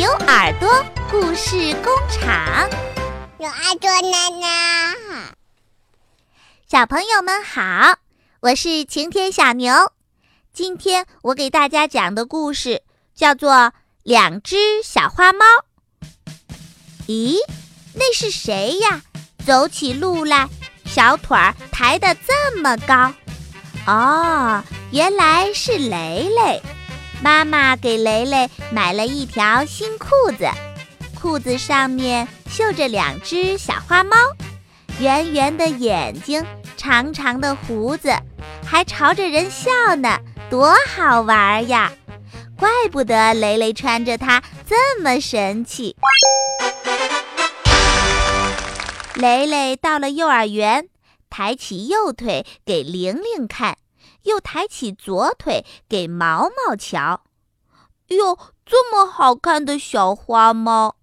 牛耳朵故事工厂，牛耳朵奶奶，小朋友们好，我是晴天小牛。今天我给大家讲的故事叫做《两只小花猫》。咦，那是谁呀？走起路来，小腿儿抬得这么高。哦，原来是雷雷。妈妈给雷雷买了一条新裤子，裤子上面绣着两只小花猫，圆圆的眼睛，长长的胡子，还朝着人笑呢，多好玩呀！怪不得雷雷穿着它这么神气。雷雷到了幼儿园，抬起右腿给玲玲看。又抬起左腿给毛毛瞧，哟，这么好看的小花猫！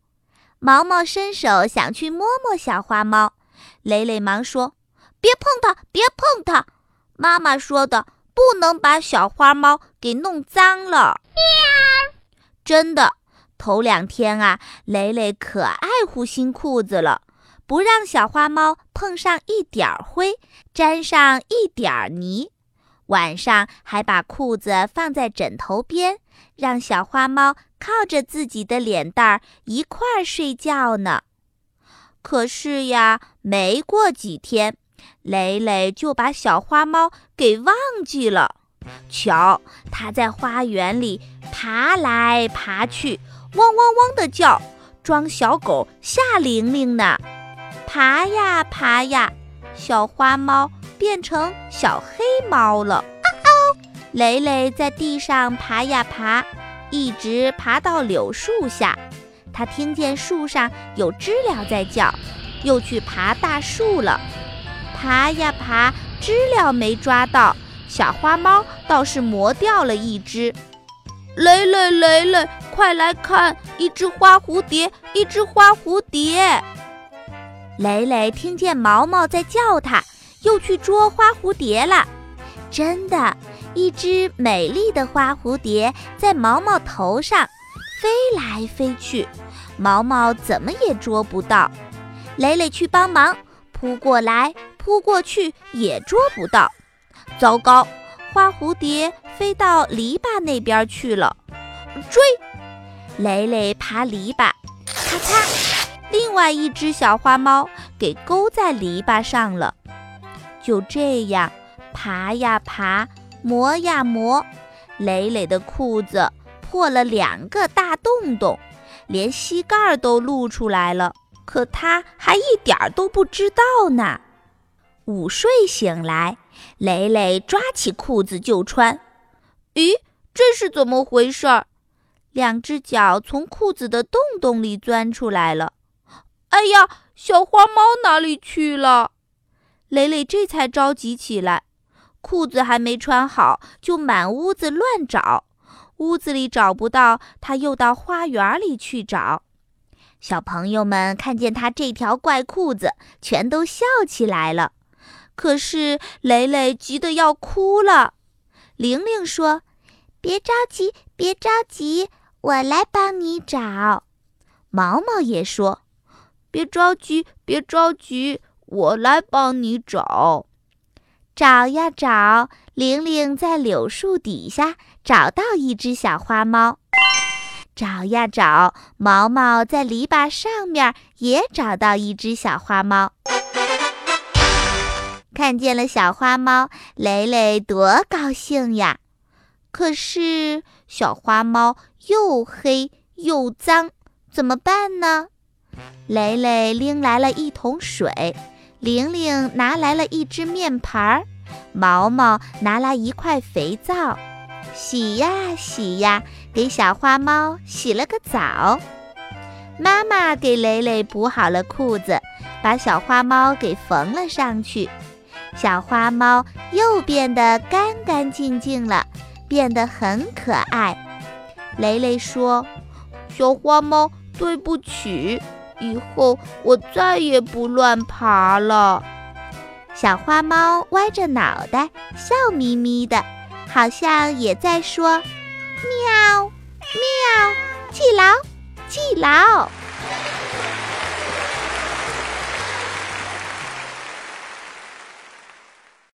毛毛伸手想去摸摸小花猫，蕾蕾忙说：“别碰它，别碰它！”妈妈说的，不能把小花猫给弄脏了。喵真的，头两天啊，蕾蕾可爱护新裤子了，不让小花猫碰上一点灰，沾上一点泥。晚上还把裤子放在枕头边，让小花猫靠着自己的脸蛋儿一块儿睡觉呢。可是呀，没过几天，蕾蕾就把小花猫给忘记了。瞧，它在花园里爬来爬去，汪汪汪的叫，装小狗吓玲玲呢。爬呀爬呀，小花猫。变成小黑猫了。蕾蕾在地上爬呀爬，一直爬到柳树下。他听见树上有知了在叫，又去爬大树了。爬呀爬，知了没抓到，小花猫倒是磨掉了一只。蕾蕾，蕾蕾，快来看，一只花蝴蝶，一只花蝴蝶。蕾蕾听见毛毛在叫他。又去捉花蝴蝶了，真的，一只美丽的花蝴蝶在毛毛头上飞来飞去，毛毛怎么也捉不到。蕾蕾去帮忙，扑过来扑过去也捉不到。糟糕，花蝴蝶飞到篱笆那边去了，追！蕾蕾爬篱笆，咔嚓，另外一只小花猫给勾在篱笆上了。就这样，爬呀爬，磨呀磨，蕾蕾的裤子破了两个大洞洞，连膝盖都露出来了。可他还一点儿都不知道呢。午睡醒来，蕾蕾抓起裤子就穿。咦，这是怎么回事儿？两只脚从裤子的洞洞里钻出来了。哎呀，小花猫哪里去了？蕾蕾这才着急起来，裤子还没穿好，就满屋子乱找。屋子里找不到，他又到花园里去找。小朋友们看见他这条怪裤子，全都笑起来了。可是蕾蕾急得要哭了。玲玲说：“别着急，别着急，我来帮你找。”毛毛也说：“别着急，别着急。”我来帮你找，找呀找，玲玲在柳树底下找到一只小花猫。找呀找，毛毛在篱笆上面也找到一只小花猫。看见了小花猫，蕾蕾多高兴呀！可是小花猫又黑又脏，怎么办呢？蕾蕾拎来了一桶水。玲玲拿来了一只面盘儿，毛毛拿来一块肥皂，洗呀洗呀，给小花猫洗了个澡。妈妈给蕾蕾补好了裤子，把小花猫给缝了上去。小花猫又变得干干净净了，变得很可爱。蕾蕾说：“小花猫，对不起。”以后我再也不乱爬了。小花猫歪着脑袋，笑眯眯的，好像也在说：“喵，喵，记牢，记牢。